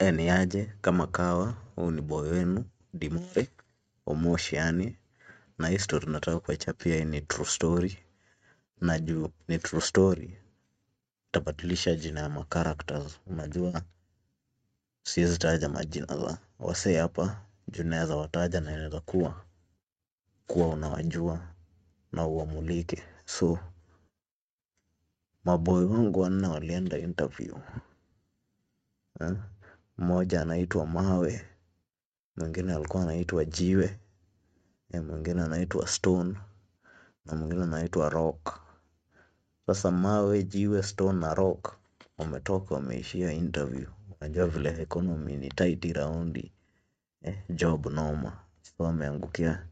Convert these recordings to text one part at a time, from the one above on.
Ni aje kama kawa huu ni boy wenu Dimore Omosh yani. Na hii story nataka kuwachapia pia ni true story. Na juu ni true story tabadilisha jina ya macharacters unajua siwezi taja majina za wasee hapa juu naweza wataja na inaweza kuwa kuwa unawajua na uwamulike. So maboy wangu wanne walienda interview. Eh? Mmoja anaitwa mawe mwingine alikuwa anaitwa jiwe mwingine anaitwa stone na mwingine anaitwa rock. Sasa mawe jiwe stone na rock wametoka wameishia interview. Unajua vile economy ni tight raundi eh, job noma so wameangukia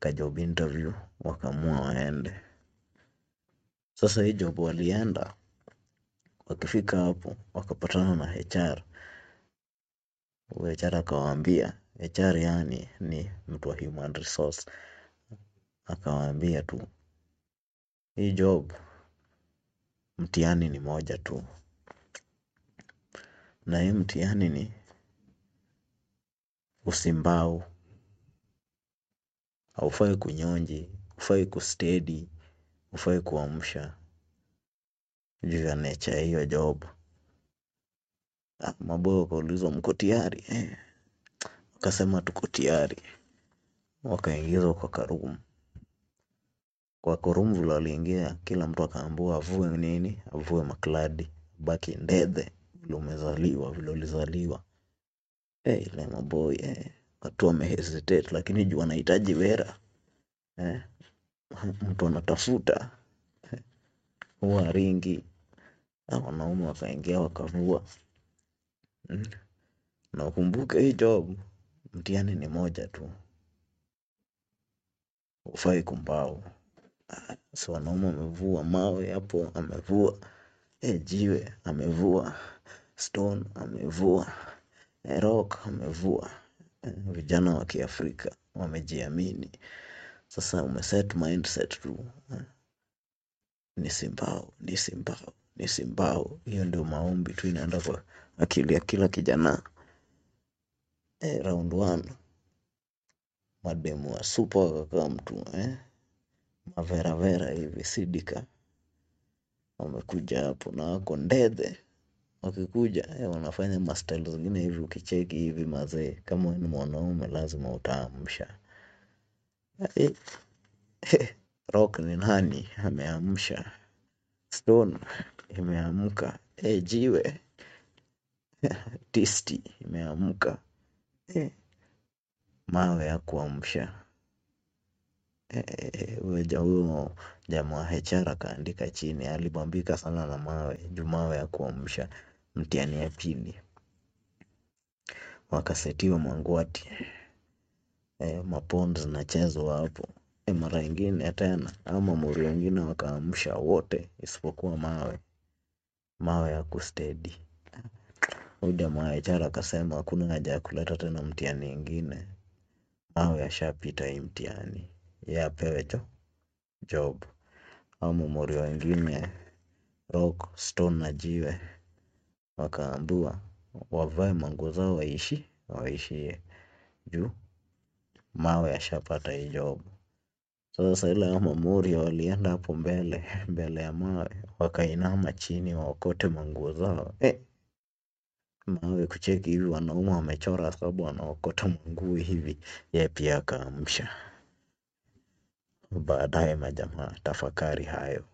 ka interview wakaamua waende. Sasa hii job walienda wakifika hapo wakapatana na HR HR akawaambia HR yani ni mtu wa human resource. Akawaambia tu hii job mtihani ni moja tu. Na hii mtihani ni usimbau. Haufai kunyonji hufai kustedi hufai kuamsha. Juu ya nature ya hiyo job Ah, maboyo wakaulizwa mko tayari eh. wakasema tuko tayari wakaingizwa kwa karumu kwa karumu vile waliingia kila mtu akaambua avue nini avue makladi baki ndedhe vile umezaliwa vile ulizaliwa eh, ile maboy eh. watu wamehesitate lakini juu wanahitaji wera eh. mtu anatafuta huwa ringi Ah, wanaume wakaingia wakavua. Na ukumbuke hii job mtihani ni moja tu. Hufai kumbao. Ah, so wanaume wamevua mawe hapo amevua. E, jiwe amevua. Stone amevua. E, rock amevua. E, vijana wa kiafrika wamejiamini. Sasa umeset mindset tu. Eh, ni simbao ni simbao ni simbao. Hiyo ndio maombi tu inaenda kwa akili ya kila kijana. Eh, round one. Mademu wa supa wakakaa mtu eh? maveravera hivi sidika. Wamekuja hapo na wako ndedhe. Wakikuja eh, wanafanya mastyle zingine hivi ukicheki hivi mazee. Kama wewe ni mwanaume lazima utaamsha. Eh, eh, rock ni nani? Ameamsha. Stone imeamka. Eh, jiwe tisti imeamka. Eh, mawe ya kuamsha. Eh, huyo jamaa wa HR akaandika chini, alibambika sana na mawe juu mawe ya kuamsha mtihani ya pili. Wakasetiwa mangwati. Mapond zinachezwa hapo. Mara ingine tena ama muri wengine wakaamsha wote isipokuwa mawe, mawe ya kustedi. Huyu jamaa akasema hakuna haja ya kuleta tena mtihani ingine, mawe yashapita hii mtihani, yeye apewe jo job. Au mamori wengine rock stone na jiwe wakaambiwa wavae manguo zao waishi waishie juu. Mawe yashapata hii job. Sasa ile hao mamori walienda hapo mbele mbele ya mawe wakainama chini waokote manguo zao. Eh, mawe kucheki hivi wanaume wamechora sababu wanaokota manguo hivi ye pia akaamsha. Baadaye majamaa tafakari hayo